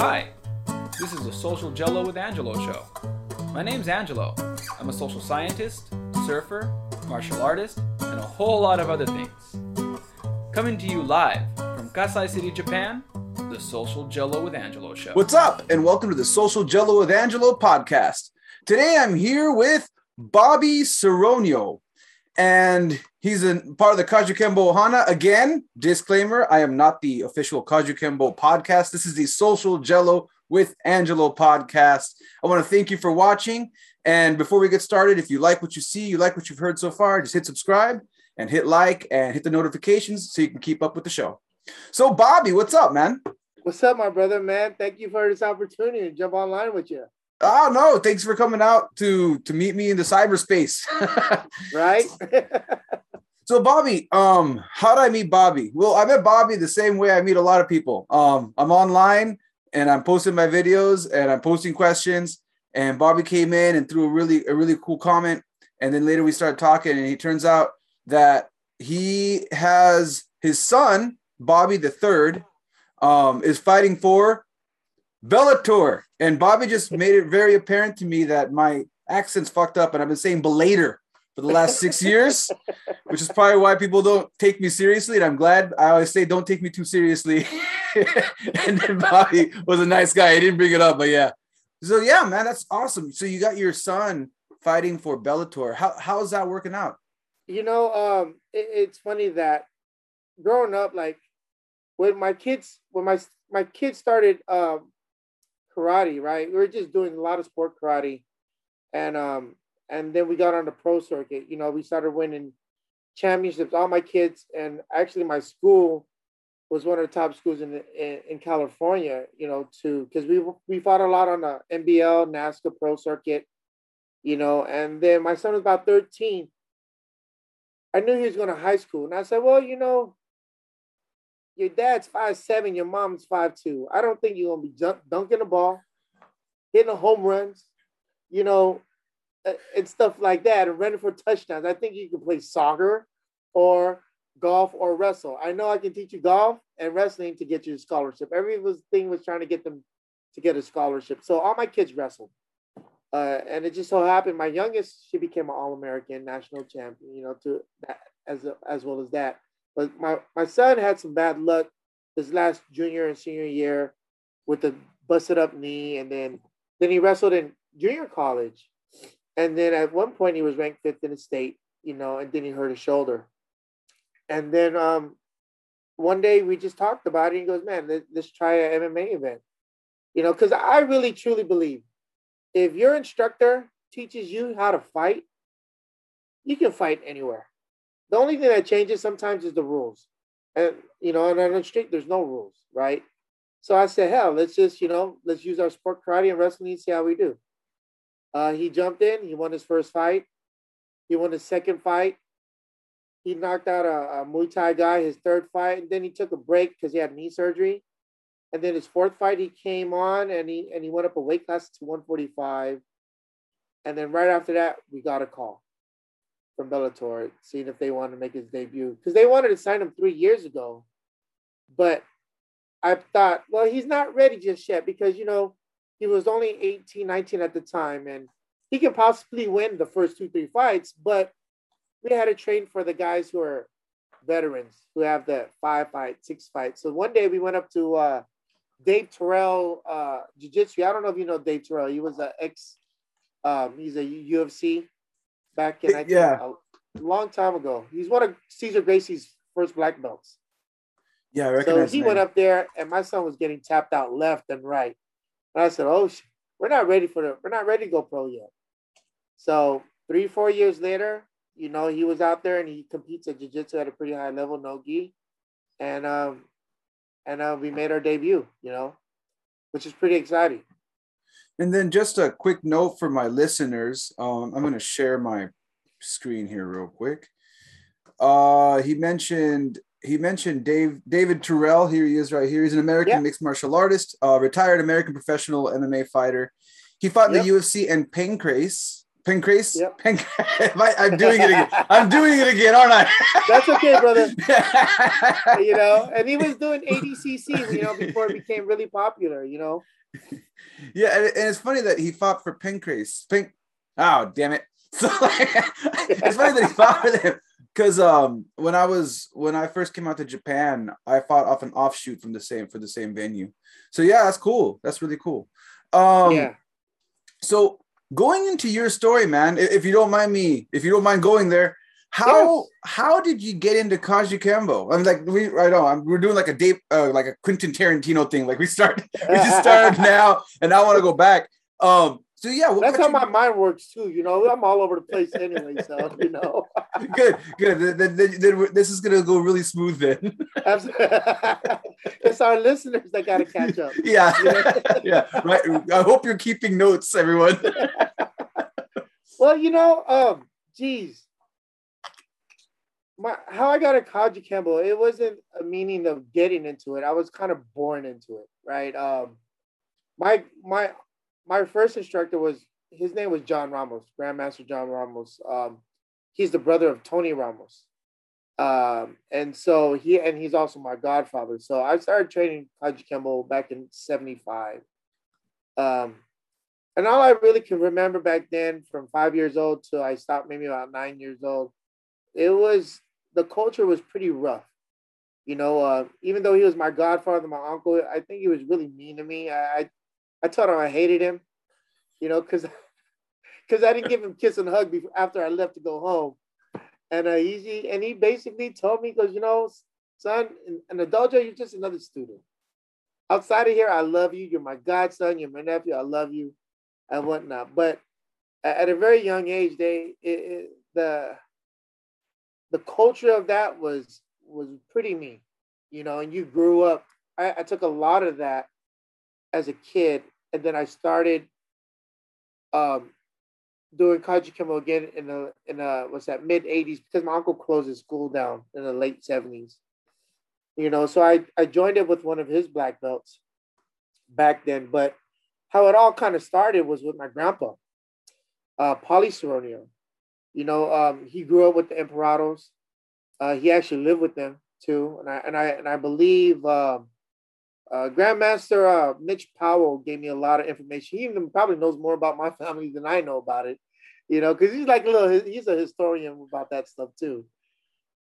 Hi, this is the Social Jello with Angelo show. My name's Angelo. I'm a social scientist, surfer, martial artist, and a whole lot of other things. Coming to you live from Kasai City, Japan, the Social Jello with Angelo show. What's up, and welcome to the Social Jello with Angelo podcast. Today I'm here with Bobby Seronio, and he's a part of the Kajukembo Ohana. Again, disclaimer I am not the official Kajukembo podcast. This is the Social Jello with Angelo podcast. I want to thank you for watching. And before we get started, if you like what you see, you like what you've heard so far, just hit subscribe and hit like and hit the notifications so you can keep up with the show. So, Bobby, what's up, man? What's up, my brother, man? Thank you for this opportunity to jump online with you. Oh no, thanks for coming out to to meet me in the cyberspace. right? so Bobby, um, how did I meet Bobby? Well, I met Bobby the same way I meet a lot of people. Um, I'm online and I'm posting my videos and I'm posting questions. And Bobby came in and threw a really a really cool comment. And then later we started talking, and he turns out that he has his son, Bobby the third, um, is fighting for Bellator. And Bobby just made it very apparent to me that my accent's fucked up and I've been saying Bellator for the last six years, which is probably why people don't take me seriously. And I'm glad I always say, don't take me too seriously. and then Bobby was a nice guy. He didn't bring it up, but yeah. So yeah, man, that's awesome. So you got your son fighting for Bellator. How how's that working out? You know, um, it, it's funny that growing up, like when my kids, when my my kids started um, karate, right? We were just doing a lot of sport karate, and um, and then we got on the pro circuit. You know, we started winning championships. All my kids, and actually my school was one of the top schools in in, in California. You know, to because we we fought a lot on the NBL, NASKA pro circuit. You know, and then my son was about thirteen. I knew he was going to high school, and I said, "Well, you know, your dad's five seven, your mom's five two. I don't think you're gonna be jump, dunking the ball, hitting home runs, you know, and stuff like that, and running for touchdowns. I think you can play soccer or golf or wrestle. I know I can teach you golf and wrestling to get you a scholarship. Everything was trying to get them to get a scholarship. So all my kids wrestled. Uh, and it just so happened my youngest she became an all-american national champion you know to that as as well as that but my my son had some bad luck his last junior and senior year with the busted up knee and then then he wrestled in junior college. And then at one point he was ranked fifth in the state you know and then he hurt his shoulder. And then um one day we just talked about it and he goes man let's, let's try an mma event. You know because i really truly believe if your instructor teaches you how to fight, you can fight anywhere. The only thing that changes sometimes is the rules. And you know, on the street, there's no rules, right? So I said, hell, let's just, you know, let's use our sport karate and wrestling and see how we do. Uh, he jumped in, he won his first fight, he won his second fight. He knocked out a, a Muay Thai guy, his third fight, and then he took a break because he had knee surgery. And then his fourth fight, he came on and he and he went up a weight class to 145. And then right after that, we got a call from Bellator, seeing if they wanted to make his debut because they wanted to sign him three years ago. But I thought, well, he's not ready just yet because you know he was only 18, 19 at the time, and he can possibly win the first two, three fights. But we had to train for the guys who are veterans who have the five fight, six fights. So one day we went up to uh, Dave Terrell, uh, Jiu Jitsu. I don't know if you know Dave Terrell. He was an ex, um, he's a UFC back in, I think, Yeah. a long time ago. He's one of Cesar Gracie's first black belts. Yeah, I So he went up there, and my son was getting tapped out left and right. And I said, "Oh, we're not ready for the, we're not ready to go pro yet." So three, four years later, you know, he was out there and he competes at jiu-jitsu at a pretty high level, no gi, and um, and uh, we made our debut. You know, which is pretty exciting. And then just a quick note for my listeners. Um, I'm going to share my screen here real quick. Uh, he mentioned he mentioned Dave David Terrell. Here he is, right here. He's an American Yeah. mixed martial artist, uh, retired American professional MMA fighter. He fought in Yep. the UFC and Pancrase. Pancrase? Yep. Panc- I, I'm doing it again. I'm doing it again, aren't I? That's okay, brother. you know, and he was doing ADCC, you know, before it became really popular, you know. Yeah, and, and it's funny that he fought for Pancrase. Pink. Oh, damn it. So like, it's funny that he fought for them because um when I was when I first came out to Japan, I fought off an offshoot from the same for the same venue. So yeah, that's cool. That's really cool. Um yeah. so going into your story, man, if you don't mind me, if you don't mind going there, how Yes. how did you get into Kajukenbo? I'm like we I know I'm, we're doing like a date uh, like a Quentin Tarantino thing. Like we start we just started now, and I want to go back. Um, so yeah, That's how got my mind works too, you know. I'm all over the place anyway, so you know. good, good. Then, then- then- this is gonna go really smooth then. Absolutely. it's our listeners that got to catch up. yeah, yeah. Right. I hope you're keeping notes, everyone. Well, you know, um, geez, my how I got a Kajukenbo, it wasn't a meaning of getting into it. I was kind of born into it, right? Um, my my my first instructor was his name was John Ramos, Grandmaster John Ramos. Um, he's the brother of Tony Ramos. Um, and so he and he's also my godfather. So I started training Kajukenbo back in 75. Um, and all I really can remember back then, from five years old till I stopped maybe about nine years old, it was the culture was pretty rough. You know, uh, even though he was my godfather, my uncle, I think he was really mean to me. I I, I told him I hated him, you know, because because I didn't give him kiss and hug before after I left to go home. And uh, he and he basically told me, because you know, son, in, in the dojo, you're just another student. Outside of here, I love you. You're my godson. You're my nephew. I love you and whatnot. But at a very young age, they it, it, the the culture of that was was pretty mean, you know. And you grew up. I, I took a lot of that as a kid, and then I started um, doing Kajukenbo again in the in the what's that mid '80s because my uncle closed his school down in the late '70s. You know, so I I joined it with one of his black belts back then, but how it all kind of started was with my grandpa, uh, Soronio. You know, um, he grew up with the Emperados. Uh, he actually lived with them too, and I and I and I believe um, uh, Grandmaster uh, Mitch Powell gave me a lot of information. He even probably knows more about my family than I know about it. You know, because he's like a little he's a historian about that stuff too.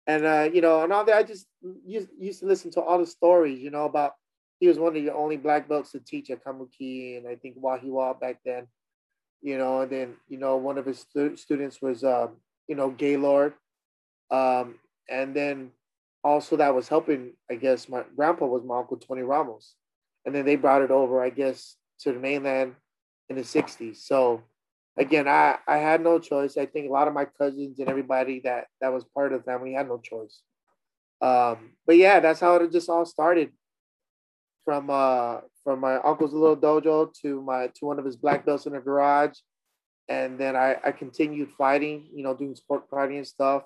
And uh, you know, and all that I just used, used to listen to all the stories. You know about he was one of the only black belts to teach at Kaimuki and I think Wahiawa back then. You know, and then you know one of his stu- students was um, you know Gaylord, um, and then also that was helping. I guess my grandpa was my uncle Tony Ramos, and then they brought it over. I guess to the mainland in the '60s. So again, I I had no choice. I think a lot of my cousins and everybody that that was part of the family had no choice. Um, but yeah, that's how it just all started from uh from my uncle's little dojo to my to one of his black belts in the garage. And then I, I continued fighting you know doing sport fighting and stuff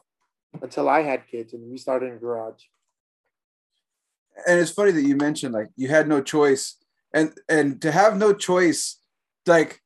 until i had kids and we started in the garage. And it's funny that you mentioned like you had no choice. And and to have no choice like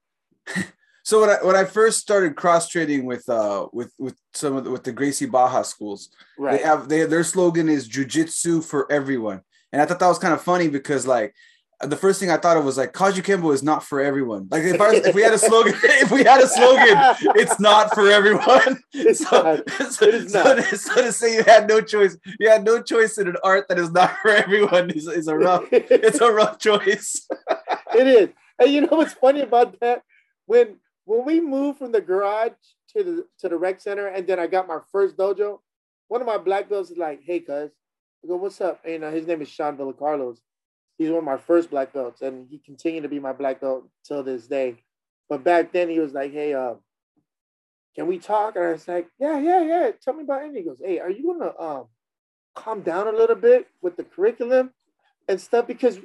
so when I when I first started cross training with uh with with some of the, with the Gracie Barra schools right. they have they their slogan is jujitsu for everyone. And I thought that was kind of funny because like the first thing I thought of was like Kajukenbo is not for everyone. Like if, I, if we had a slogan if we had a slogan it's not for everyone. It's so, not. so, It is so not. to, so to say you had no choice you had no choice in an art that is not for everyone is, is a rough it's a rough choice. It is. And you know what's funny about that? When when we moved from the garage to the to the rec center and then i got my first dojo one of my black belts is like hey cuz. I go what's up? And uh, his name is sean villacarlos he's one of my first black belts and he continued to be my black belt till this day but back then he was like hey uh can we talk and i was like yeah yeah yeah tell me about it." he goes hey are you gonna um calm down a little bit with the curriculum and stuff because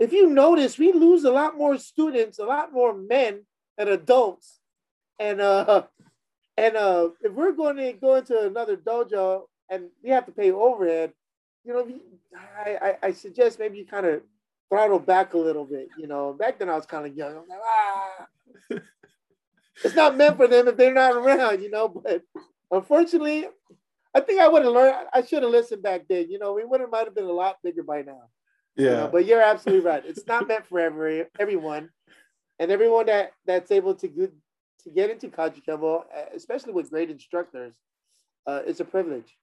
if you notice, we lose a lot more students, a lot more men and adults. And uh and uh if we're going to go into another dojo and we have to pay overhead, you know, I, I, I suggest maybe you kind of throttle back a little bit. You know, back then I was kind of young. I'm like, ah. it's not meant for them if they're not around, you know. But unfortunately, I think I would have learned. I should have listened back then. You know, we would have might have been a lot bigger by now. Yeah. You know, but you're absolutely right. It's not meant for every everyone, and everyone that that's able to good to get into Kajukenbo, especially with great instructors, uh, it's a privilege.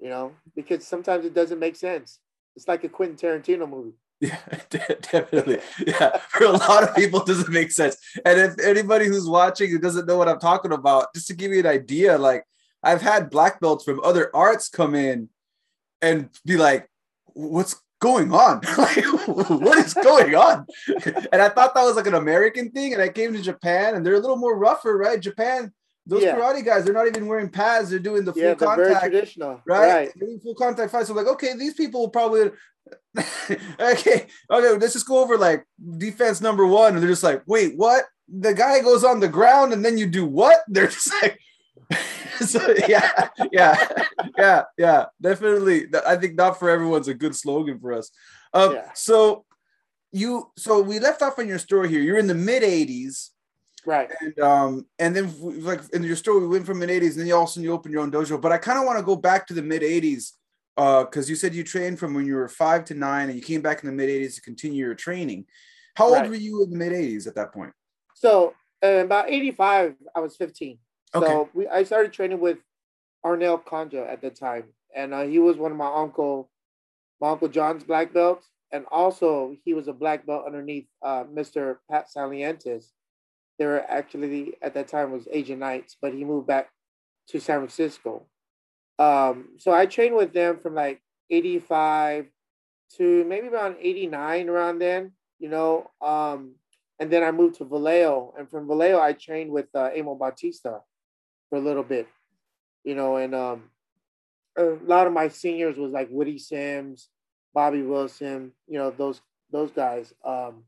You know, because sometimes it doesn't make sense. It's like a Quentin Tarantino movie. Yeah, definitely. Yeah, for a lot of people, doesn't make sense. And if anybody who's watching who doesn't know what I'm talking about, just to give you an idea, like I've had black belts from other arts come in and be like, "What's going on? like, what is going on?" and I thought that was like an American thing. And I came to Japan, and they're a little more rougher, right? Japan, those Yeah. karate guys, they're not even wearing pads; they're doing the full yeah, they're very contact traditional, right? right? Doing Full contact fights. So like, okay, these people will probably okay, okay, let's just go over like defense number one. And they're just like, wait, what? The guy goes on the ground and then you do what? They're just like so, yeah, yeah, yeah, yeah, definitely. I think not for everyone's a good slogan for us. Um, Yeah. so you so we left off on your story here. You're in the mid 80s Right. and um and then like in your story we went from mid 80s and then you also you opened your own dojo but i kind of want to go back to the mid 80s uh because you said you trained from when you were five to nine and you came back in the mid 80s to continue your training how old were you in the mid 80s at that point So uh, about 85, I was 15. Okay. So we, I started training with Arnell Conja at the time. And uh, he was one of my uncle, my uncle John's black belts. And also he was a black belt underneath uh, Mr. Pat Salientes. They were actually at that time was Asian Knights, but he moved back to San Francisco. Um, so I trained with them from like 85 to maybe around 89 around then, you know. Um, and then I moved to Vallejo, and from Vallejo I trained with uh, Amo Bautista for a little bit, you know. And um, a lot of my seniors was like Woody Sims, Bobby Wilson, you know those those guys. Um,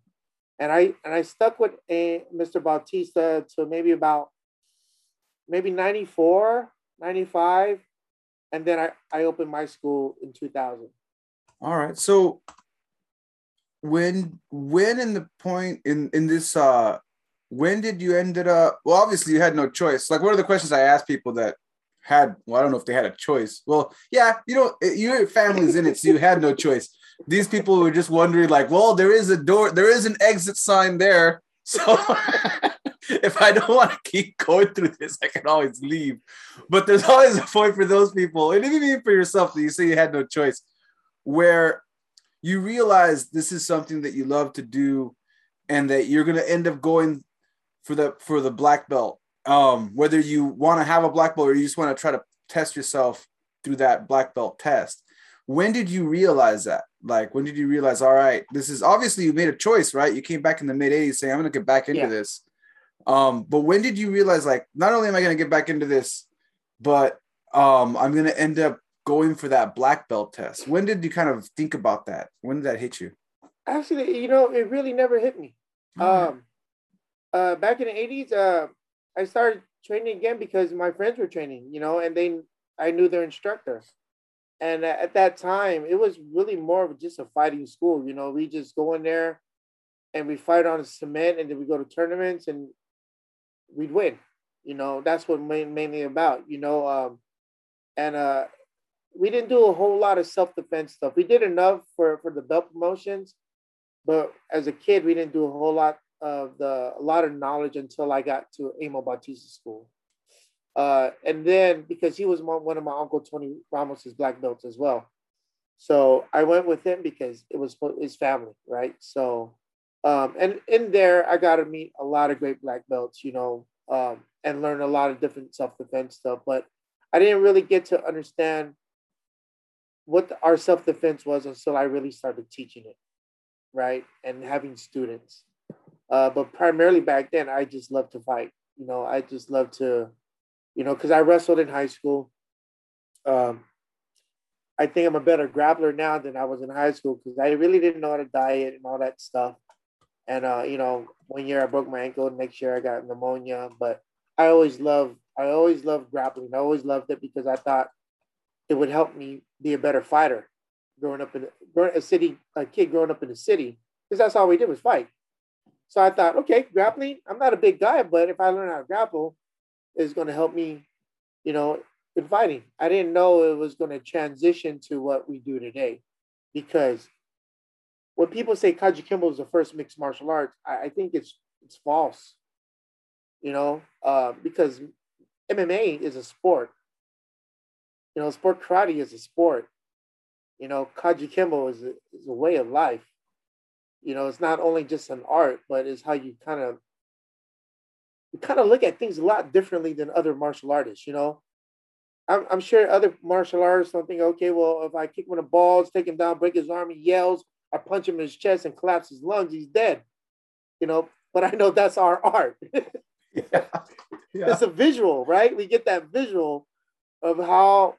and I and I stuck with a, Mr. Bautista to maybe about maybe 94, 95. And then I, I opened my school in 2000. all right so when when in the point in in this uh when did you ended up well obviously you had no choice like one of the questions i asked people that had well i don't know if they had a choice well yeah you know your family's in it so you had no choice these people were just wondering like well there is a door there is an exit sign there. So if i don't want to keep going through this i can always leave. But there's always a point for those people and even for yourself that you say you had no choice where you realize this is something that you love to do and that you're going to end up going for the for the black belt. Um whether you want to have a black belt or you just want to try to test yourself through that black belt test. When did you realize that like when did you realize all right this is obviously you made a choice right? You came back in the mid 80s saying i'm going to get back into Yeah. this. Um but when did you realize like not only am i going to get back into this but um i'm going to end up going for that black belt test? When did you kind of think about that? When did that hit you? Actually, you know, it really never hit me. Um, uh, back in the eighties, uh, I started training again because my friends were training, you know, and they I knew their instructor, and at that time, it was really more of just a fighting school. You know, we just go in there, and we fight on the cement, and then we go to tournaments, and we'd win. You know, that's what main, mainly about. You know, um, and uh, we didn't do a whole lot of self defense stuff. We did enough for for the belt promotions, but as a kid, we didn't do a whole lot of the a lot of knowledge until I got to Amo Bautista School. Uh, and then because he was one of my uncle Tony Ramos's black belts as well, so I went with him because it was his family, right? So, um, and in there, I got to meet a lot of great black belts, you know, um, and learn a lot of different self defense stuff. But I didn't really get to understand what our self defense was until I really started teaching it, right? And having students. Uh, but primarily back then, I just loved to fight. You know, I just loved to, you know, because I wrestled in high school. Um, I think I'm a better grappler now than I was in high school because I really didn't know how to diet and all that stuff. And uh, you know, one year I broke my ankle, next year I got pneumonia. But I always loved, I always loved grappling. I always loved it because I thought it would help me be a better fighter. Growing up in a city, a kid growing up in the city, because that's all we did was fight. So I thought, okay, grappling. I'm not a big guy, but if I learn how to grapple, it's going to help me, you know, in fighting. I didn't know it was going to transition to what we do today, because when people say Kajukenbo is the first mixed martial arts, I, I think it's it's false. You know, uh, because MMA is a sport. You know, sport karate is a sport. You know, Kajukenbo is a, is a way of life. You know, it's not only just an art, but it's how you kind of you kind of look at things a lot differently than other martial artists. You know, I'm, I'm sure other martial artists don't think, okay, well, if I kick one of the balls, take him down, break his arm, he yells, I punch him in his chest and collapse his lungs, he's dead. You know, but I know that's our art. yeah. yeah. It's a visual, right? We get that visual of how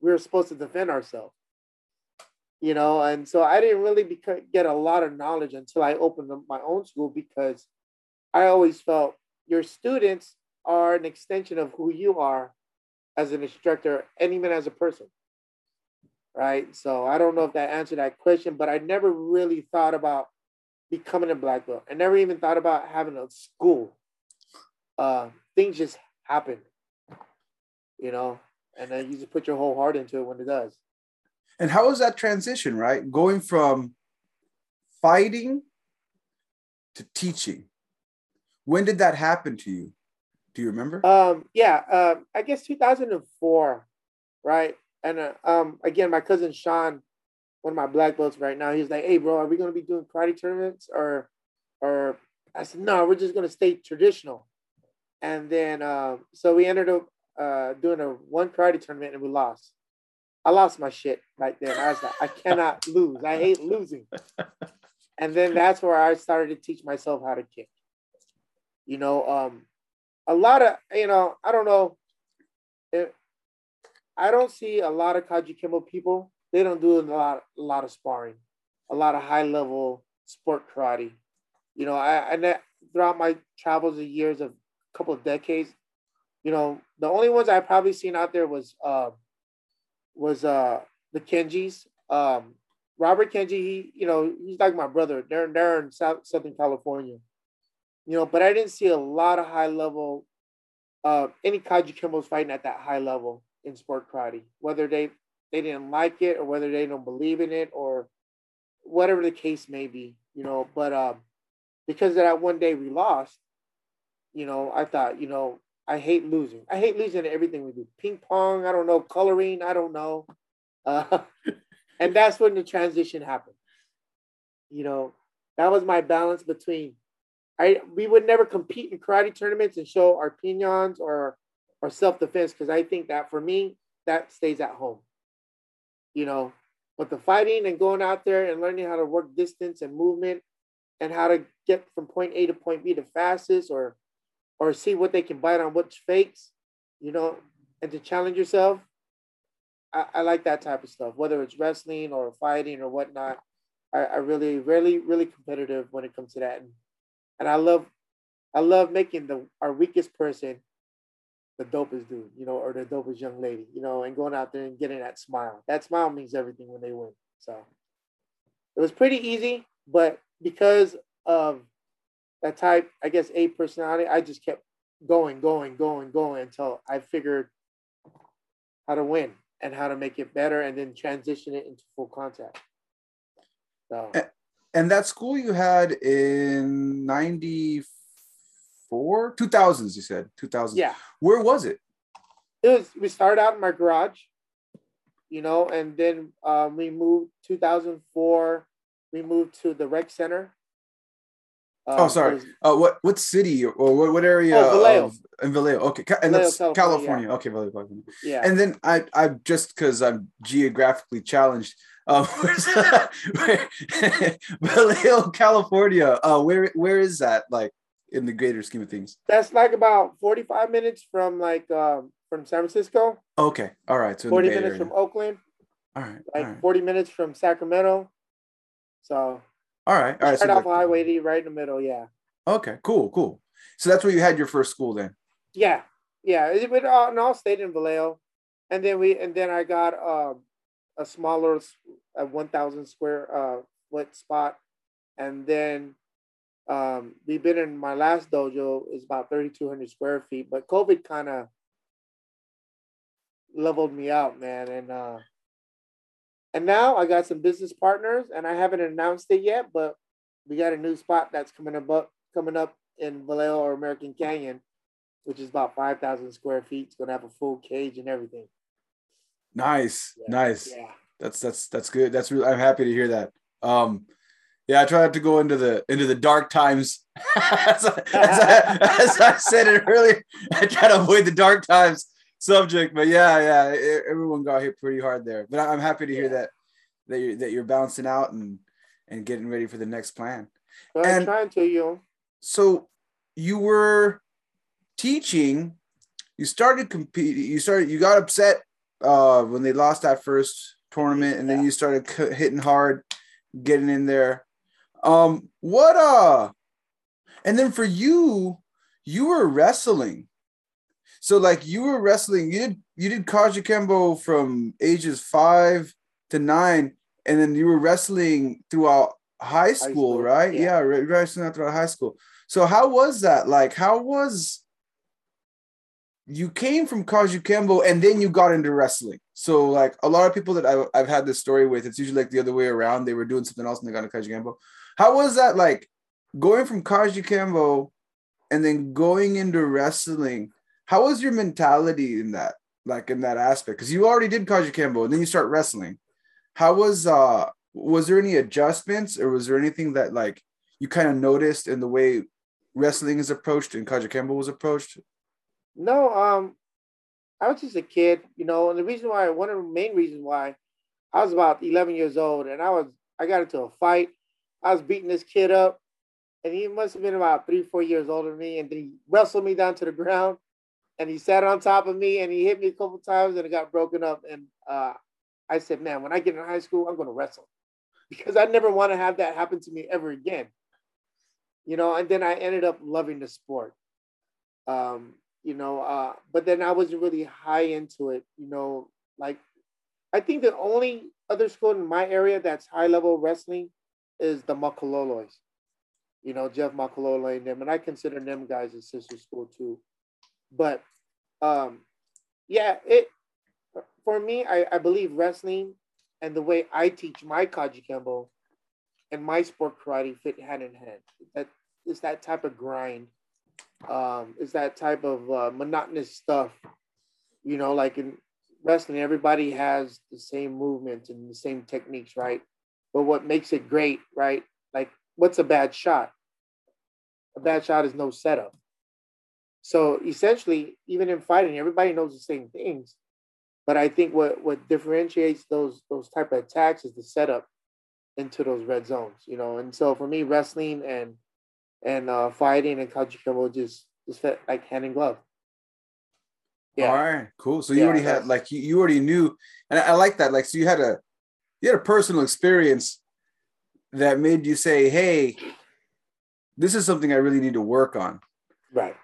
we're supposed to defend ourselves. You know, and so I didn't really beca- get a lot of knowledge until I opened up my own school because I always felt your students are an extension of who you are as an instructor and even as a person. Right. So I don't know if that answered that question, but I never really thought about becoming a black belt. I never even thought about having a school. Uh, things just happen, you know, and then you just put your whole heart into it when it does. And how was that transition, right? Going from fighting to teaching. When did that happen to you? Do you remember? Um, yeah, uh, I guess 2004, right? And uh, um, again, my cousin Sean, one of my black belts right now, he's like, "Hey, bro, are we gonna be doing karate tournaments or, or?" I said, "No, we're just gonna stay traditional." And then, uh, so we ended up uh, doing a one karate tournament and we lost. I lost my shit right then. I was like, I cannot lose. I hate losing. And then that's where I started to teach myself how to kick. You know, um, a lot of you know, I don't know. I don't see a lot of Kajukenbo people. They don't do a lot, a lot of sparring, a lot of high level sport karate. You know, I, I throughout my travels and years of a couple of decades, you know, the only ones I probably seen out there was uh, was uh the Kenjis. Um, Robert Kenji, he, you know, he's like my brother. They're they're in South, Southern California you know, but I didn't see a lot of high level, uh, any Kajukenbos fighting at that high level in sport karate, whether they they didn't like it or whether they don't believe in it or whatever the case may be, you know. But um, because of that one day we lost, you know, I thought, you know, I hate losing. I hate losing everything we do. Ping pong, I don't know, coloring, I don't know. Uh, and that's when the transition happened. You know, that was my balance between I we would never compete in karate tournaments and show our pinans or or self defense because I think that for me that stays at home. You know, but the fighting and going out there and learning how to work distance and movement and how to get from point A to point B the fastest or or see what they can bite on which fakes, you know, and to challenge yourself. I, I like that type of stuff, whether it's wrestling or fighting or whatnot. I, I really, really, really competitive when it comes to that. And and I love I love making the our weakest person the dopest dude, you know, or the dopest young lady, you know, and going out there and getting that smile. That smile means everything when they win. So it was pretty easy, but because of that type, I guess A personality, I just kept going, going, going, going until I figured how to win and how to make it better and then transition it into full contact. So and that school you had in 94 2000s you said 2000 yeah where was it it was we started out in my garage you know and then um, we moved 2004 we moved to the rec center um, oh sorry was, uh, what what city or what, what area oh, Vallejo. Of, in Vallejo okay and Vallejo, that's California, California. Yeah. okay Vallejo, California. yeah and then i i just because i'm geographically challenged uh, Vallejo, California. Uh, where where is that? Like in the greater scheme of things? That's like about forty five minutes from like um, from San Francisco. Okay, all right. So forty minutes from Oakland. All right, like all right. forty minutes from Sacramento. So. All right, all right. Right so off Highway D, right in the middle. Yeah. Okay, cool, cool. So that's where you had your first school then. Yeah, yeah. It, it all, all stayed in Vallejo, and then we and then I got um, a smaller a 1000 square uh, foot spot and then Um, we've been in my last dojo is about 3,200 square feet, but COVID kind of leveled me out, man. And uh, and now I got some business partners, and I haven't announced it yet, but we got a new spot that's coming up coming up in Vallejo or American Canyon, which is about 5,000 square feet. It's gonna have a full cage and everything. Nice, Yeah. nice. Yeah. That's that's that's good. That's really. I'm happy to hear that. Um, yeah, I try not to go into the into the dark times. as, I, as, I, as I said it earlier, I try to avoid the dark times subject. But yeah, yeah, everyone got hit pretty hard there. But I'm happy to hear Yeah. that that you're that you're bouncing out and and getting ready for the next plan. I'm And- trying to, you. So you were teaching. You started competing. You started. You got upset uh, when they lost that first tournament, and then Yeah. you started c- hitting hard, getting in there. Um, what uh, and then for you, you were wrestling. So like you were wrestling. You did you did Kembo from ages five to nine, and then you were wrestling throughout high school, school, right? yeah. Yeah, re- wrestling throughout high school. So how was that? Like, how was you came from Kajukenbo and then you got into wrestling? So like a lot of people that I, I've had this story with, it's usually like the other way around. They were doing something else and they got into Kajukenbo. How was that like going from Kajukenbo and then going into wrestling? How was your mentality in that, like in that aspect? Because you already did Kajukenbo and then you start wrestling. How was uh was there any adjustments or was there anything that like you kind of noticed in the way wrestling is approached and Kajukenbo was approached? No, um, I was just a kid, you know, and the reason why, one of the main reasons why, I was about 11 years old, and I was, I got into a fight. I was beating this kid up, and he must have been about three, four years older than me, and then he wrestled me down to the ground, and he sat on top of me, and he hit me a couple times, and it got broken up. And uh, I said, man, when I get in high school, I'm going to wrestle, because I never want to have that happen to me ever again. You know, and then I ended up loving the sport. Um, you know uh but then i wasn't really high into it you know like i think the only other school in my area that's high level wrestling is the makalolois you know jeff makalolo and them and i consider them guys a sister school too. But um yeah it for me i, I believe wrestling and the way i teach my Kajukenbo and my sport karate fit hand in hand. That is that type of grind um, it's that type of uh, monotonous stuff. You know, like in wrestling, everybody has the same movements and the same techniques, right? But what makes it great, right? Like, what's a bad shot? A bad shot is no setup. So essentially, even in fighting, everybody knows the same things. But I think what what differentiates those those type of attacks is the setup into those red zones, you know. And so for me, wrestling and and uh, fighting and Kajukenbo just just fit like hand in glove. Yeah. All right, cool. So you Yeah, already had like you, you already knew, and I, I like that. Like, so you had a you had a personal experience that made you say, "Hey, this is something I really need to work on." Right.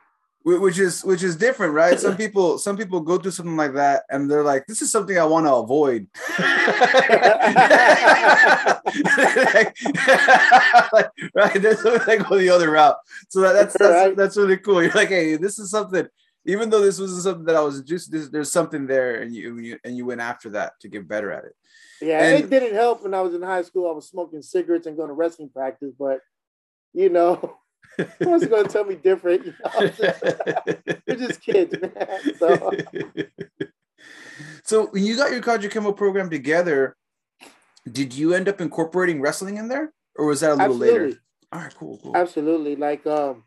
Which is which is different, right? Some people some people go through something like that, and they're like, "This is something I want to avoid." like, right? That's they go the other route. So that, that's that's Right. that's really cool. You're like, "Hey, this is something." even though this wasn't something that I was just this, there's something there and you, you and you went after that to get better at it. Yeah, And- it didn't help when I was in high school. I was smoking cigarettes and going to wrestling practice, but you know, who was going to tell me different? You know, we're just kids, man. So so when you got your Kajukenbo program together, did you end up incorporating wrestling in there? Or was that a little absolutely, later? All right, cool, cool. absolutely. Like, um,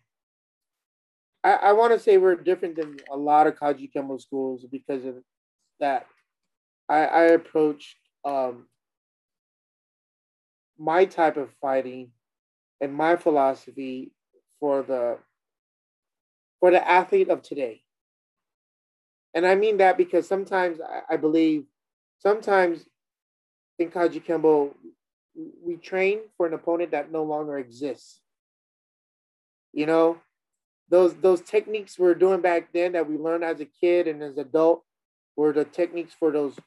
I, I want to say we're different than a lot of Kajukenbo schools because of that. I, I approached um, my type of fighting and my philosophy for the for the athlete of today. And I mean that because sometimes I, I believe sometimes in Kajukenbo we train for an opponent that no longer exists. You know, those those techniques we are doing back then that we learned as a kid and as adult were the techniques for those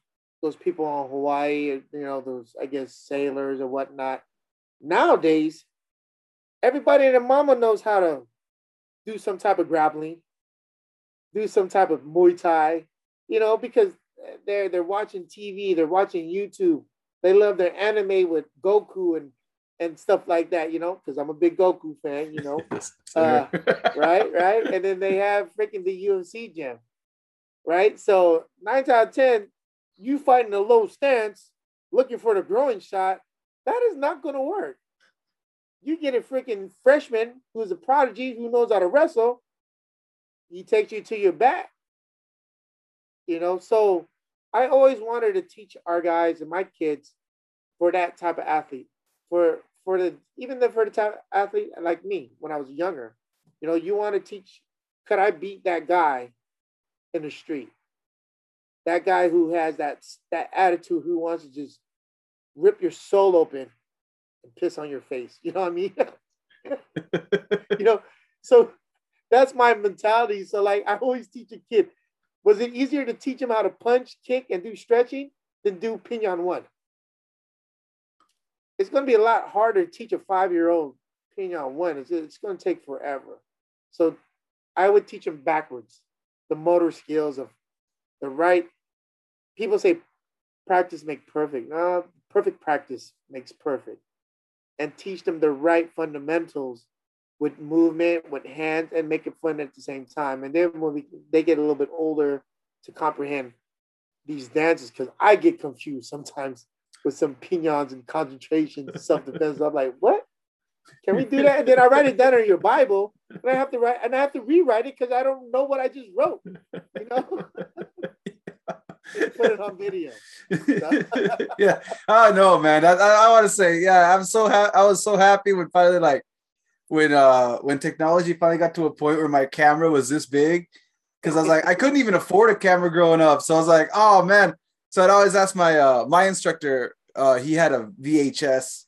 those people on Hawaii, you know, those I guess sailors or whatnot. Nowadays, everybody and their mama knows how to do some type of grappling, do some type of Muay Thai, you know, because they're they're watching TV, they're watching YouTube, they love their anime with Goku and and stuff like that, you know, because I'm a big Goku fan, you know, uh, right, right, and then they have freaking the UFC gym, right? So nine out of ten, you fighting a low stance, looking for the growing shot, that is not going to work. You get a freaking freshman who's a prodigy who knows how to wrestle. He takes you to your back. You know, so I always wanted to teach our guys and my kids for that type of athlete, for for the even the for the type of athlete like me when I was younger. You know, you want to teach. Could I beat that guy in the street? That guy who has that that attitude, who wants to just rip your soul open and piss on your face. You know what I mean? you know, so that's my mentality. So like I always teach a kid, was it easier to teach him how to punch, kick, and do stretching than do pinan one? It's going to be a lot harder to teach a five-year-old pinan one. It's, it's going to take forever. So I would teach them backwards, the motor skills of the right. People say practice make perfect. No, perfect practice makes perfect. And teach them the right fundamentals with movement, with hands, and make it fun at the same time. And then when we, they get a little bit older to comprehend these dances, because I get confused sometimes with some pinans and concentration self defense. I'm like, what? Can we do that? And then I write it down in your Bible, and I have to write and I have to rewrite it because I don't know what I just wrote. You know. Put it on video. yeah. Oh no, man. I, I, I want to say, yeah, I'm so happy. I was so happy when finally like when uh when technology finally got to a point where my camera was this big. Cause I was like, I couldn't even afford a camera growing up. So I was like, oh man. So I'd always ask my uh my instructor, uh, he had a VHS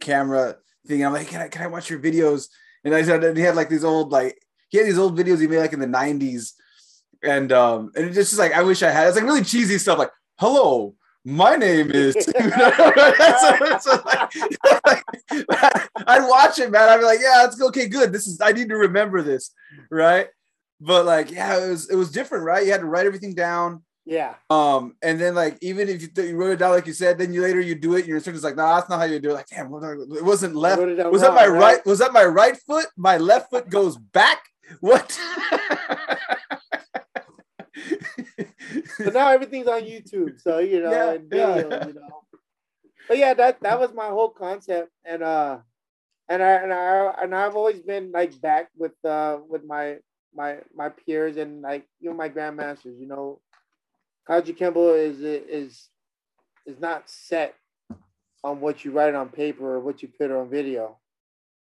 camera thing. I'm like, can I can I watch your videos? And I said he had like these old like he had these old videos he made like in the 90s and um and it's just like I wish I had. It's like really cheesy stuff like hello. My name is. so, so like, I'd watch it, man. I'd be like, "Yeah, it's okay, good. This is. I need to remember this, right?" But like, yeah, it was it was different, right? You had to write everything down. Yeah. Um, and then like even if you, th- you wrote it down like you said, then you later you do it, your instructor's like, no, nah, that's not how you do it. Like, damn, it wasn't left. It was wrong, that my right? right? Was that my right foot? My left foot goes back. What? But now everything's on YouTube, so you know, yeah, and video, yeah. you know. But yeah, that that was my whole concept, and uh, and I and I and I've always been like back with uh with my my my peers and like you know my grandmasters. You know, Kajukenbo is is is not set on what you write on paper or what you put on video.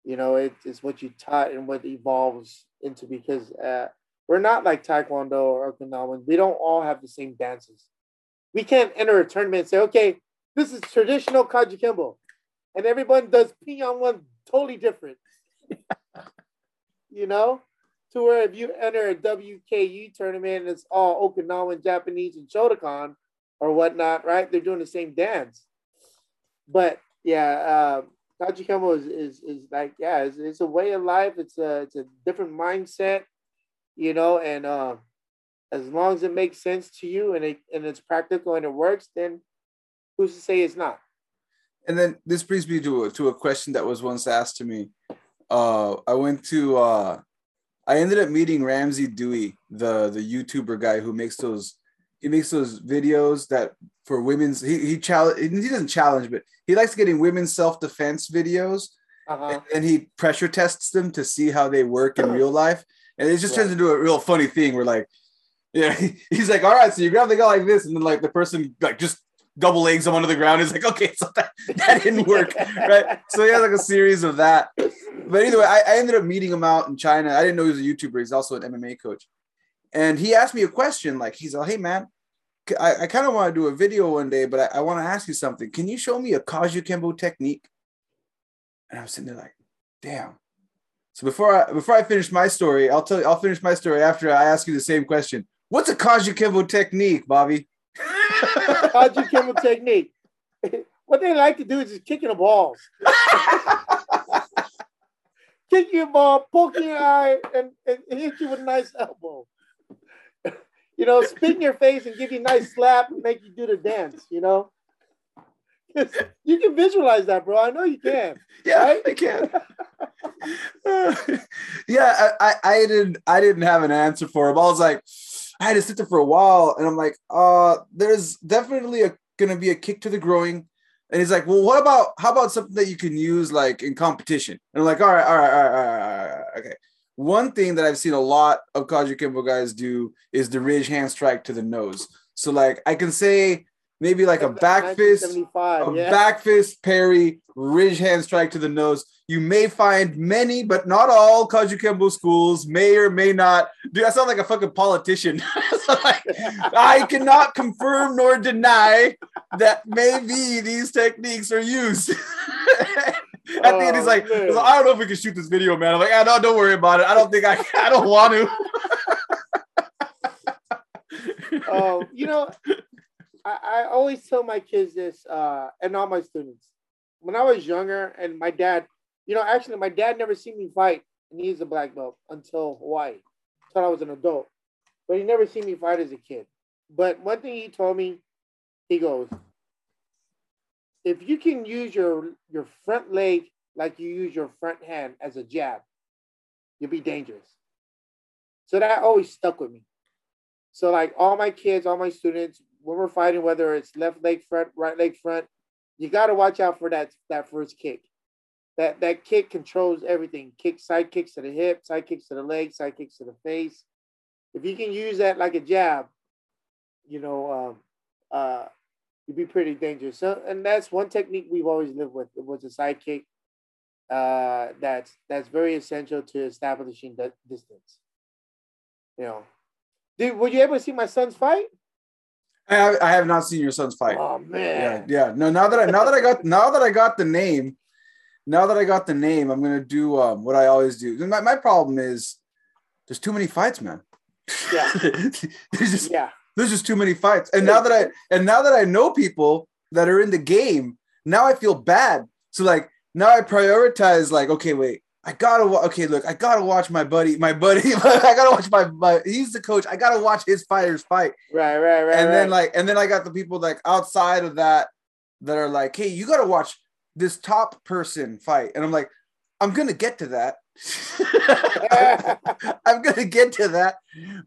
You know, it, it's what you taught and what evolves into because uh, we're not like Taekwondo or Okinawan. We don't all have the same dances. We can't enter a tournament and say, okay, this is traditional Kaji Kajukenbo. And everyone does Pinan one totally different. you know? To where if you enter a WKU tournament, it's all Okinawan, Japanese, and Shotokan or whatnot, right? They're doing the same dance. But yeah, uh, Kajukenbo is, is, is like, yeah, it's, it's a way of life. It's a, it's a different mindset you know, and uh, as long as it makes sense to you and it and it's practical and it works, then who's to say it's not? And then this brings me to a, to a question that was once asked to me. Uh, I went to uh, I ended up meeting Ramsey Dewey, the the YouTuber guy who makes those he makes those videos that for women's he he challenge he doesn't challenge but he likes getting women's self defense videos uh-huh. and he pressure tests them to see how they work in real life and it just turns into a real funny thing where like, yeah, he's like, all right, so you grab the guy like this, and then like the person like just double legs him onto the ground. He's like, okay, so that, that didn't work, right? So he has like a series of that. But anyway, I, I ended up meeting him out in China. I didn't know he was a YouTuber. He's also an MMA coach, and he asked me a question. Like he's like, hey man, I, I kind of want to do a video one day, but I, I want to ask you something. Can you show me a Kajukenbo technique? And I was sitting there like, damn, so before I before I finish my story, I'll tell you I'll finish my story after I ask you the same question. What's a Kajukenbo technique, Bobby? Kajukenbo technique. What they like to do is just kicking the balls. kick your ball, poke your eye, and, and hit you with a nice elbow. you know, spit in your face and give you a nice slap and make you do the dance, you know? you can visualize that, bro. I know you can. Yeah, right? I can. yeah, I, I, I, didn't I didn't have an answer for him. I was like, I had to sit there for a while, and I'm like, uh, there's definitely a gonna be a kick to the growing. And he's like, well, what about how about something that you can use like in competition? And I'm like, all right, all right, all right, all right, all right, okay. One thing that I've seen a lot of Kajukenbo guys do is the ridge hand strike to the nose. So like I can say maybe like a back fist, a yeah. back fist parry, ridge hand strike to the nose. You may find many, but not all Kajukenbo schools may or may not. Dude, I sound like a fucking politician. like, I cannot confirm nor deny that maybe these techniques are used. At the end, he's like, he's like, I don't know if we can shoot this video, man. I'm like, ah, no, don't worry about it. I don't think I, I don't want to. Oh, you know, I, I always tell my kids this, uh, and all my students. When I was younger, and my dad, you know, actually, my dad never seen me fight, and he's a black belt until Hawaii, until I was an adult. But he never seen me fight as a kid. But one thing he told me, he goes, if you can use your your front leg like you use your front hand as a jab, you'll be dangerous. So that always stuck with me. So like all my kids, all my students, when we're fighting, whether it's left leg front, right leg front, you got to watch out for that that first kick. That that kick controls everything. Kick side kicks to the hip, side kicks to the leg, side kicks to the face. If you can use that like a jab, you know, um, uh, you'd be pretty dangerous. So, and that's one technique we've always lived with. It was a side kick. Uh, that's that's very essential to establishing that distance. You know, did were you able to see my son's fight? I have, I have not seen your son's fight. Oh man. Yeah, yeah. No, now that I now that I got now that I got the name, now that I got the name, I'm gonna do um, what I always do. My, my problem is there's too many fights, man. Yeah. there's just yeah. There's just too many fights. And now that I and now that I know people that are in the game, now I feel bad. So like now I prioritize like, okay, wait, I gotta okay, look, I gotta watch my buddy, my buddy, I gotta watch my, my he's the coach. I gotta watch his fighters fight. Right, right, right. And right. then like, and then I got the people like outside of that that are like, hey, you gotta watch this top person fight. And I'm like, I'm gonna get to that. I'm gonna get to that.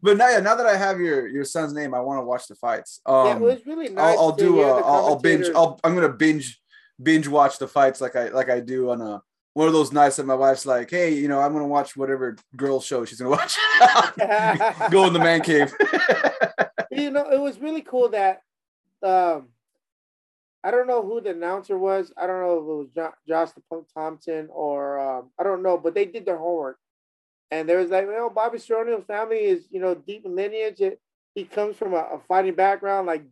But now, yeah, now that I have your your son's name, I want to watch the fights. Um, yeah, it was really nice. I'll, I'll do. A, I'll, I'll binge. I'll, I'm gonna binge binge watch the fights like I like I do on a one of those nights that my wife's like, hey, you know, I'm gonna watch whatever girl show she's gonna watch. Go in the man cave. you know, it was really cool that um I don't know who the announcer was. I don't know if it was jo- Josh the Punk Thomson or um, I don't know, but they did their homework. And there was like, well, Bobby Cerrone's family is, you know, deep in lineage. It, he comes from a, a, fighting background, like,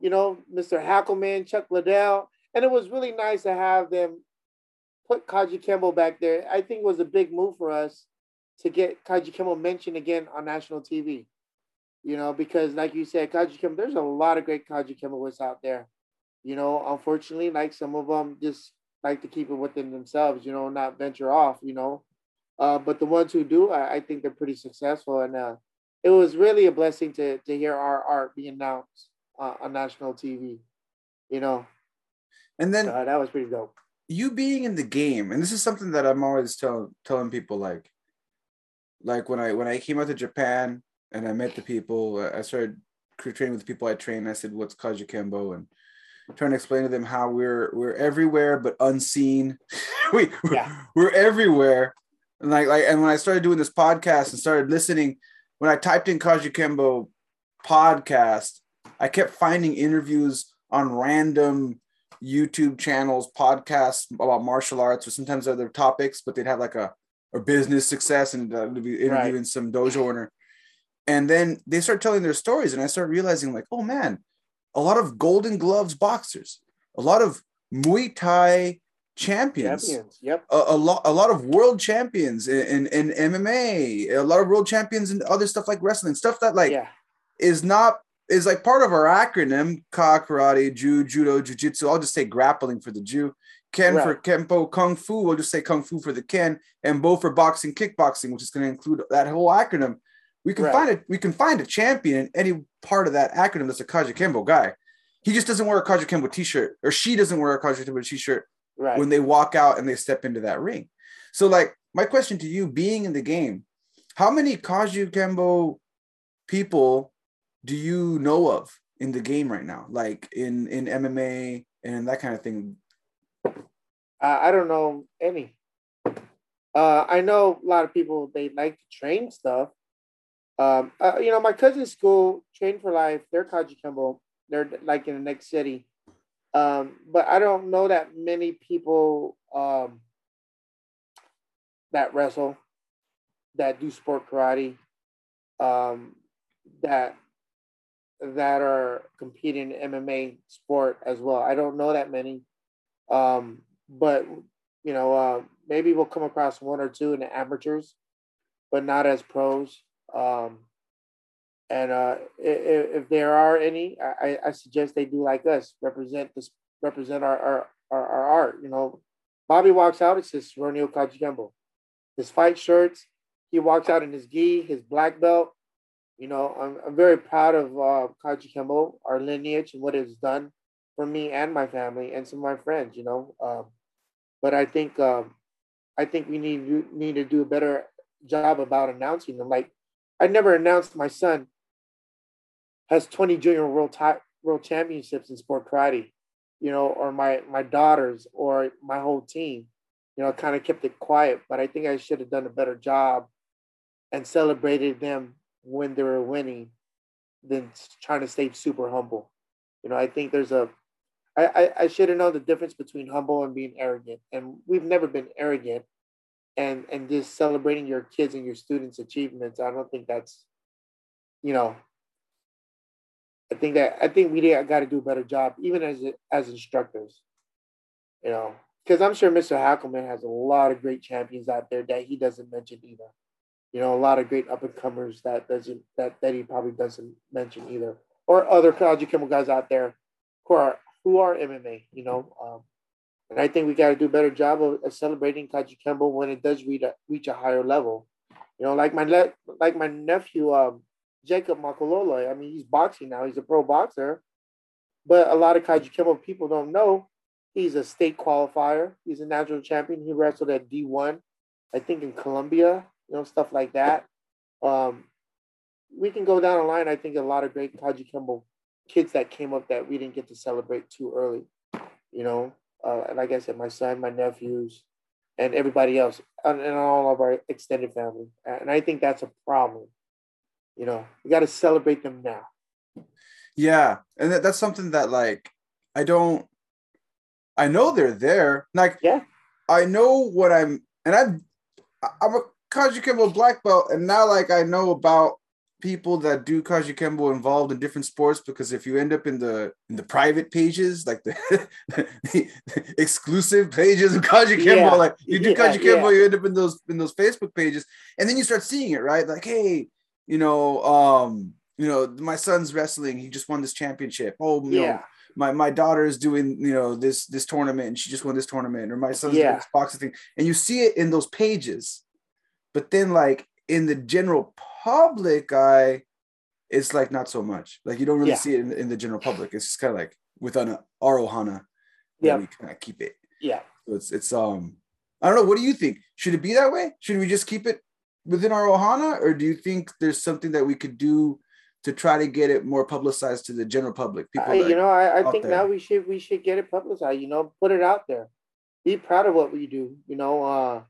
you know, Mr. Hackleman, Chuck Liddell. And it was really nice to have them put Kajukenbo back there, I think was a big move for us to get Kajukenbo mentioned again on national TV. You know, because like you said, Kajukenbo, there's a lot of great Kajukenboists out there. You know, unfortunately, like some of them just like to keep it within themselves, you know, not venture off, you know. Uh, but the ones who do, I, I think they're pretty successful. And uh, it was really a blessing to, to hear our art be announced uh, on national TV, you know. And then uh, that was pretty dope you being in the game, and this is something that I'm always telling telling people like, like when I when I came out to Japan and I met the people, I started training with the people I trained. I said, "What's Kajukenbo?" and trying to explain to them how we're we're everywhere but unseen. we yeah. we're, we're everywhere, and like like and when I started doing this podcast and started listening, when I typed in Kajukenbo podcast, I kept finding interviews on random YouTube channels, podcasts about martial arts, or sometimes other topics, but they'd have like a, a business success and uh, be interviewing right. some dojo owner. And then they start telling their stories, and I start realizing, like, oh man, a lot of Golden Gloves boxers, a lot of Muay Thai champions, champions. Yep. A, a, lot, a lot of world champions in, in, in MMA, a lot of world champions and other stuff like wrestling, stuff that like yeah. is not is like part of our acronym Ka Karate, Ju, Judo, Jiu Jitsu. I'll just say grappling for the Jew Ken for Right. Kempo, Kung Fu, we'll just say Kung Fu for the Ken, and Bo for boxing, kickboxing, which is going to include that whole acronym. We can Right. find it. We can find a champion in any part of that acronym that's a Kajukenbo guy. He just doesn't wear a Kajukenbo t-shirt, or she doesn't wear a Kajukenbo t-shirt Right. when they walk out and they step into that ring. So, like, my question to you, being in the game, how many Kajukenbo people do you know of in the game right now? Like in in MMA and that kind of thing. Uh, I don't know any. Uh, I know a lot of people they like to train stuff. Um, uh, you know, my cousin's school, Train for Life, they're Kajukenbo. They're like in the next city. Um, but I don't know that many people um, that wrestle, that do sport karate, um, that that are competing in MMA sport as well. I don't know that many. Um, but you know, uh, maybe we'll come across one or two in the amateurs, but not as pros. Um, and uh, if, if there are any, I, I suggest they do like us, represent this, represent our our, our, our art. You know, Bobby walks out, it says Ronio Kajukenbo. His fight shirts, he walks out in his gi, his black belt. You know, I'm, I'm very proud of uh, Kajukenbo, our lineage, and what it's done for me and my family and some of my friends. You know, um, but I think um, I think we need need to do a better job about announcing them. Like I never announced my son has 20 junior world ti- world championships in sport karate, you know, or my my daughters or my whole team. You know, I kind of kept it quiet, but I think I should have done a better job and celebrated them when they were winning than trying to stay super humble. You know, I think there's a I, I, I should have known the difference between humble and being arrogant. And we've never been arrogant and and just celebrating your kids and your students' achievements. I don't think that's, you know, I think that I think we got to do a better job, even as as instructors. You know, because I'm sure Mr. Hackleman has a lot of great champions out there that he doesn't mention either. You know, a lot of great up and comers that doesn't that that he probably doesn't mention either, or other Kajukenbo guys out there who are who are MMA. You know, um, and I think we got to do a better job of, of celebrating Kajukenbo when it does reach a, reach a higher level. You know, like my le- like my nephew um, Jacob Makololo. I mean, he's boxing now. He's a pro boxer, but a lot of Kajukenbo people don't know he's a state qualifier. He's a national champion. He wrestled at D one, I think in Colombia. You know, stuff like that. Um, we can go down the line. I think a lot of great Kajukenbo kids that came up that we didn't get to celebrate too early. You know, uh, and like I said, my son, my nephews, and everybody else, and, and all of our extended family. And I think that's a problem. You know, we got to celebrate them now. Yeah, and that, that's something that like I don't. I know they're there. Like Yeah. I know what I'm, and I'm I'm a Kajukenbo black belt, and now like I know about people that do Kajukenbo involved in different sports because if you end up in the in the private pages, like the, the exclusive pages of Kajukenbo, Yeah. like you do Yeah, Kajukenbo, yeah. you end up in those in those Facebook pages, and then you start seeing it, right? Like, hey, you know, um, you know, my son's wrestling, he just won this championship. Oh, you know, Yeah. my my daughter is doing you know this this tournament and she just won this tournament or my son's doing this boxing thing and you see it in those pages but then like in the general public eye it's like not so much like you don't really Yeah. see it in, in the general public it's just kind of like with an arohana Yeah. we kind of keep it Yeah. so it's it's um i don't know what do you think should it be that way should we just keep it within our ohana or do you think there's something that we could do to try to get it more publicized to the general public people I, you know, I, I think there. now we should we should get it publicized. You know, put it out there. Be proud of what we do. You know, uh,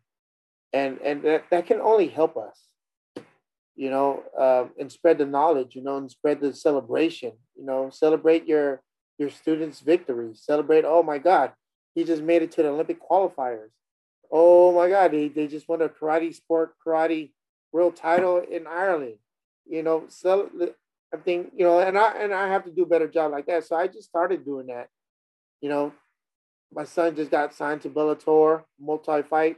and and that, that can only help us. You know, um, and spread the knowledge. You know, and spread the celebration. You know, celebrate your your students' victories. Celebrate. Oh my God, he just made it to the Olympic qualifiers. Oh my God, they, they just won a karate sport karate world title in Ireland. You know, so I think you know, and I and I have to do a better job like that. So I just started doing that. You know, my son just got signed to Bellator, multi-fight,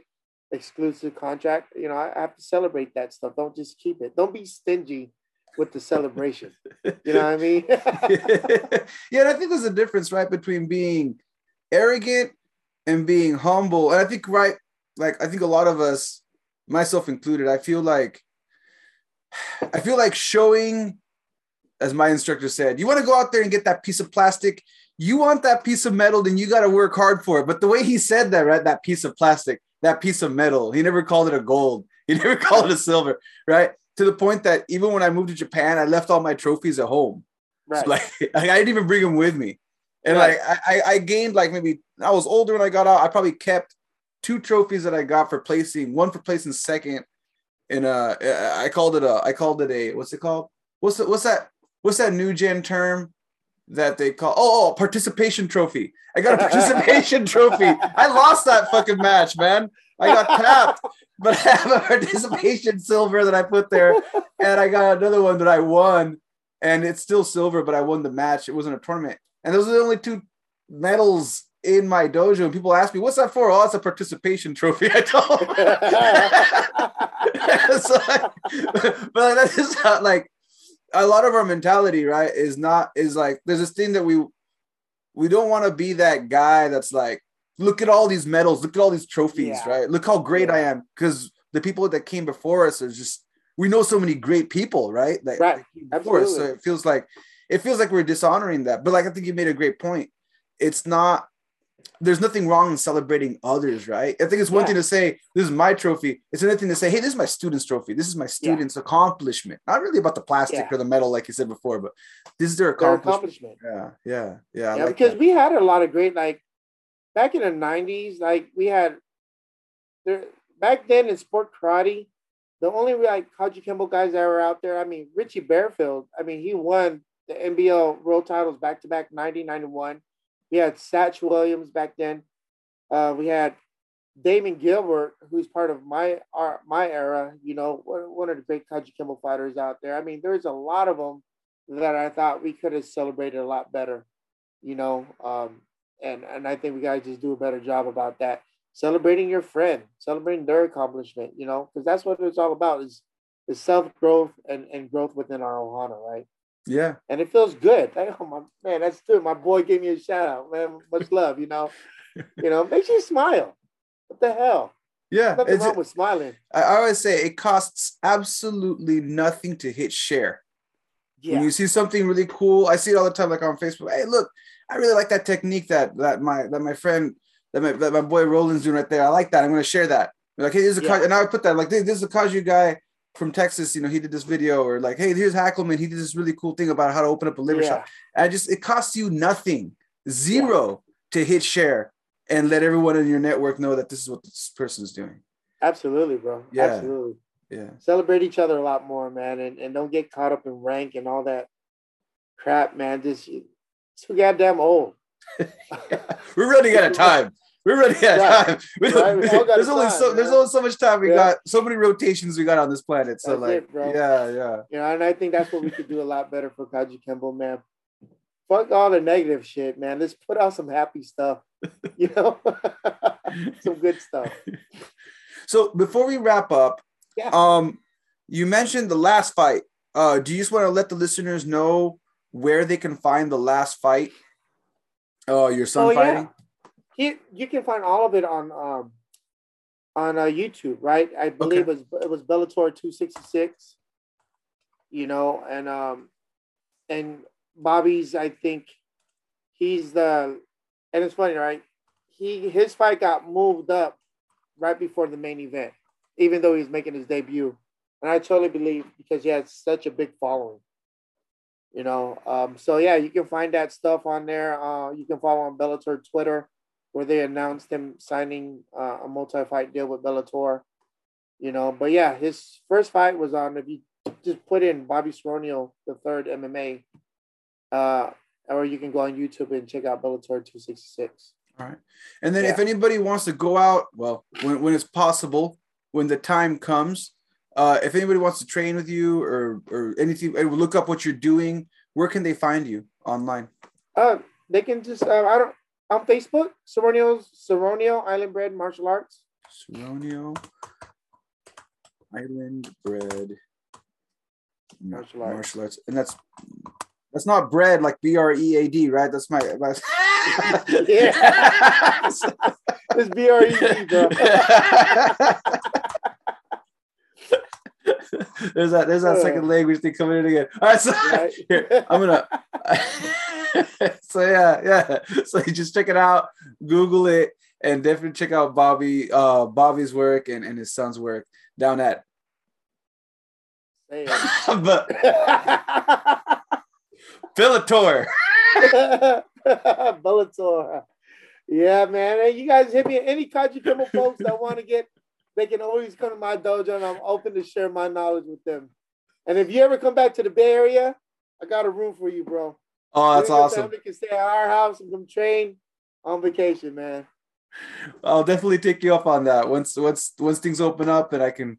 exclusive contract. You know, I have to celebrate that stuff. Don't just keep it. Don't be stingy with the celebration. You know what I mean? yeah, and I think there's a difference, right, between being arrogant and being humble. And I think right, like I think a lot of us, myself included, I feel like I feel like showing, as my instructor said, you want to go out there and get that piece of plastic. You want that piece of metal, then you got to work hard for it. But the way he said that, right? That piece of plastic, that piece of metal, he never called it a gold. He never called it a silver, right? To the point that even when I moved to Japan, I left all my trophies at home. Right. So like, I didn't even bring them with me. And Right. like I, I gained like maybe I was older when I got out. I probably kept two trophies that I got for placing, one for placing second in I called it a I called it a what's it called? What's the, what's that what's that new gen term that they call oh, oh participation trophy. I got a participation trophy. I lost that fucking match, man. I got tapped, but I have a participation silver that I put there, and I got another one that I won, and it's still silver, but I won the match. It wasn't a tournament, and those are the only two medals in my dojo. And people ask me, "What's that for?" Oh, it's a participation trophy. I told. so, like, but that's just not like a lot of our mentality, right? Is not is like there's this thing that we we don't want to be that guy that's like, look at all these medals, look at all these trophies, Yeah. right? Look how great I am because the people that came before us are just we know so many great people, right? That, Right. before us. So it feels like it feels like we're dishonoring that. But like I think you made a great point. It's not there's nothing wrong in celebrating others, right? I think it's one Yeah. thing to say, this is my trophy. It's another thing to say, hey, this is my student's trophy. This is my student's accomplishment. Not really about the plastic Yeah. or the metal, like you said before, but this is their Their accomplishment. accomplishment. Yeah, yeah, yeah. Yeah, like because that. we had a lot of great like back in the nineties, like we had there back then in sport karate, the only like Kajukenbo guys that were out there, I mean Richie Bearfield, I mean he won the NBL world titles back to back 90, 91. We had Satch Williams back then. Uh, we had Damon Gilbert, who's part of my our, my era, you know, one, of the great Kajukenbo fighters out there. I mean, there's a lot of them that I thought we could have celebrated a lot better you know um and and i think we gotta just do a better job about that celebrating your friend celebrating their accomplishment you know because that's what it's all about is is self-growth and and growth within our ohana right Yeah, and it feels good like, oh my man that's good my boy gave me a shout out man much love you know you know makes you smile what the hell yeah. nothing wrong with smiling I I always say it costs absolutely nothing to hit share. yeah When you see something really cool, I see it all the time, like on Facebook. Hey, look, I really like that technique that that my that my friend that my that my boy Roland's doing right there. I like that. I'm gonna share that. Like, hey, this is a Yeah. And I would put that like this, this is a Kaju guy from Texas. You know, he did this video, or like, hey, here's Hackleman. He did this really cool thing about how to open up a liver yeah. shop. I just it costs you nothing, zero to hit share and let everyone in your network know that this is what this person is doing. absolutely bro Yeah. absolutely Yeah. celebrate each other a lot more, man, and, and don't get caught up in rank and all that crap, man. Just it's too goddamn old. We're running out of time. We're running out of time. Right, there's only time, so there's only so much time we Yeah. got. So many rotations we got on this planet. So That's like, it, bro. yeah, yeah, You know, and I think that's what we could do a lot better for Kajukenbo, man. Fuck all the negative shit, man. Let's put out some happy stuff. You know, some good stuff. So before we wrap up, Yeah. um, you mentioned the last fight. Uh, do you just want to let the listeners know where they can find the last fight? Oh, your son Oh, fighting. You you can find all of it on um on uh, YouTube, right? I believe it was it was Bellator 266. You know, and um and Bobby's I think he's the and it's funny, right? He his fight got moved up right before the main event, even though he's making his debut. And I totally believe because he has such a big following. You know, um, so yeah, you can find that stuff on there. Uh, you can follow on Bellator Twitter where they announced him signing uh, a multi-fight deal with Bellator. You know, but yeah, his first fight was on. If you just put in Bobby Seronio, the third MMA, uh, or you can go on YouTube and check out Bellator 266. All right. And then if anybody wants to go out, well, when, when it's possible, when the time comes, uh, if anybody wants to train with you or or anything, and look up what you're doing, where can they find you online? Uh, they can just uh, I don't on Facebook, Seronio's Seronio Island Bread Martial Arts. Seronio Island Bread Martial arts. Martial arts. And that's that's not bread like B R E A D, right? That's my, my Yeah. It's B R E E, bro. there's that there's that Uh. second language thing coming in again. All right, so Right? here, I'm gonna so yeah, yeah. So you just check it out, Google it, and definitely check out Bobby, uh Bobby's work and, and his son's work down at but. Bellator. Bellator. Yeah, man. Hey, you guys hit me. Any Kajukenbo folks that want to get, they can always come to my dojo, and I'm open to share my knowledge with them. And if you ever come back to the Bay Area, I got a room for you, bro. Oh, that's You and your awesome. Family can stay at our house and come train on vacation, man. I'll definitely take you up on that once once once things open up and I can.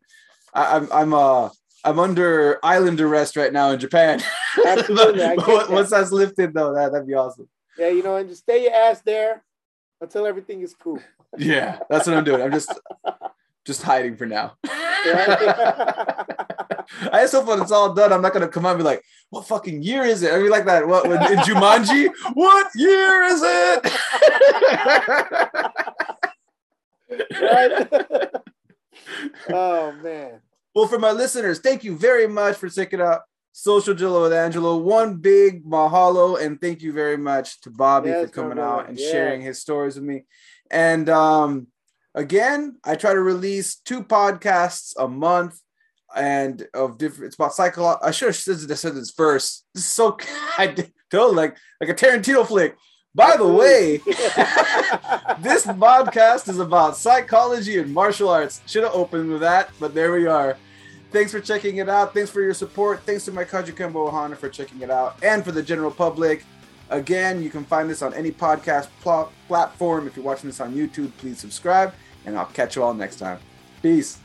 I, I'm I'm uh I'm under island arrest right now in Japan. Absolutely, I Once- that. once that's lifted though, that that'd be awesome. Yeah, you know, and just stay your ass there until everything is cool. Yeah, that's what I'm doing. I'm just just hiding for now. I just hope when it's all done, I'm not gonna come out and be like, "What fucking year is it?" I mean, like that. What in Jumanji? what year is it? oh man. Well, for my listeners, thank you very much for checking out Social Jello with Angelo. One big mahalo and thank you very much to Bobby Yes, for coming out and Yes. sharing his stories with me. And um, again, I try to release two podcasts a month and of different. It's about psychology. I should have said this said this first. This is so I totally like like a Tarantino flick. By the way, this podcast is about psychology and martial arts. Should have opened with that, but there we are. Thanks for checking it out. Thanks for your support. Thanks to my Kajukenbo Ohana for checking it out. And for the general public, again, you can find this on any podcast pl- platform. If you're watching this on YouTube, please subscribe. And I'll catch you all next time. Peace.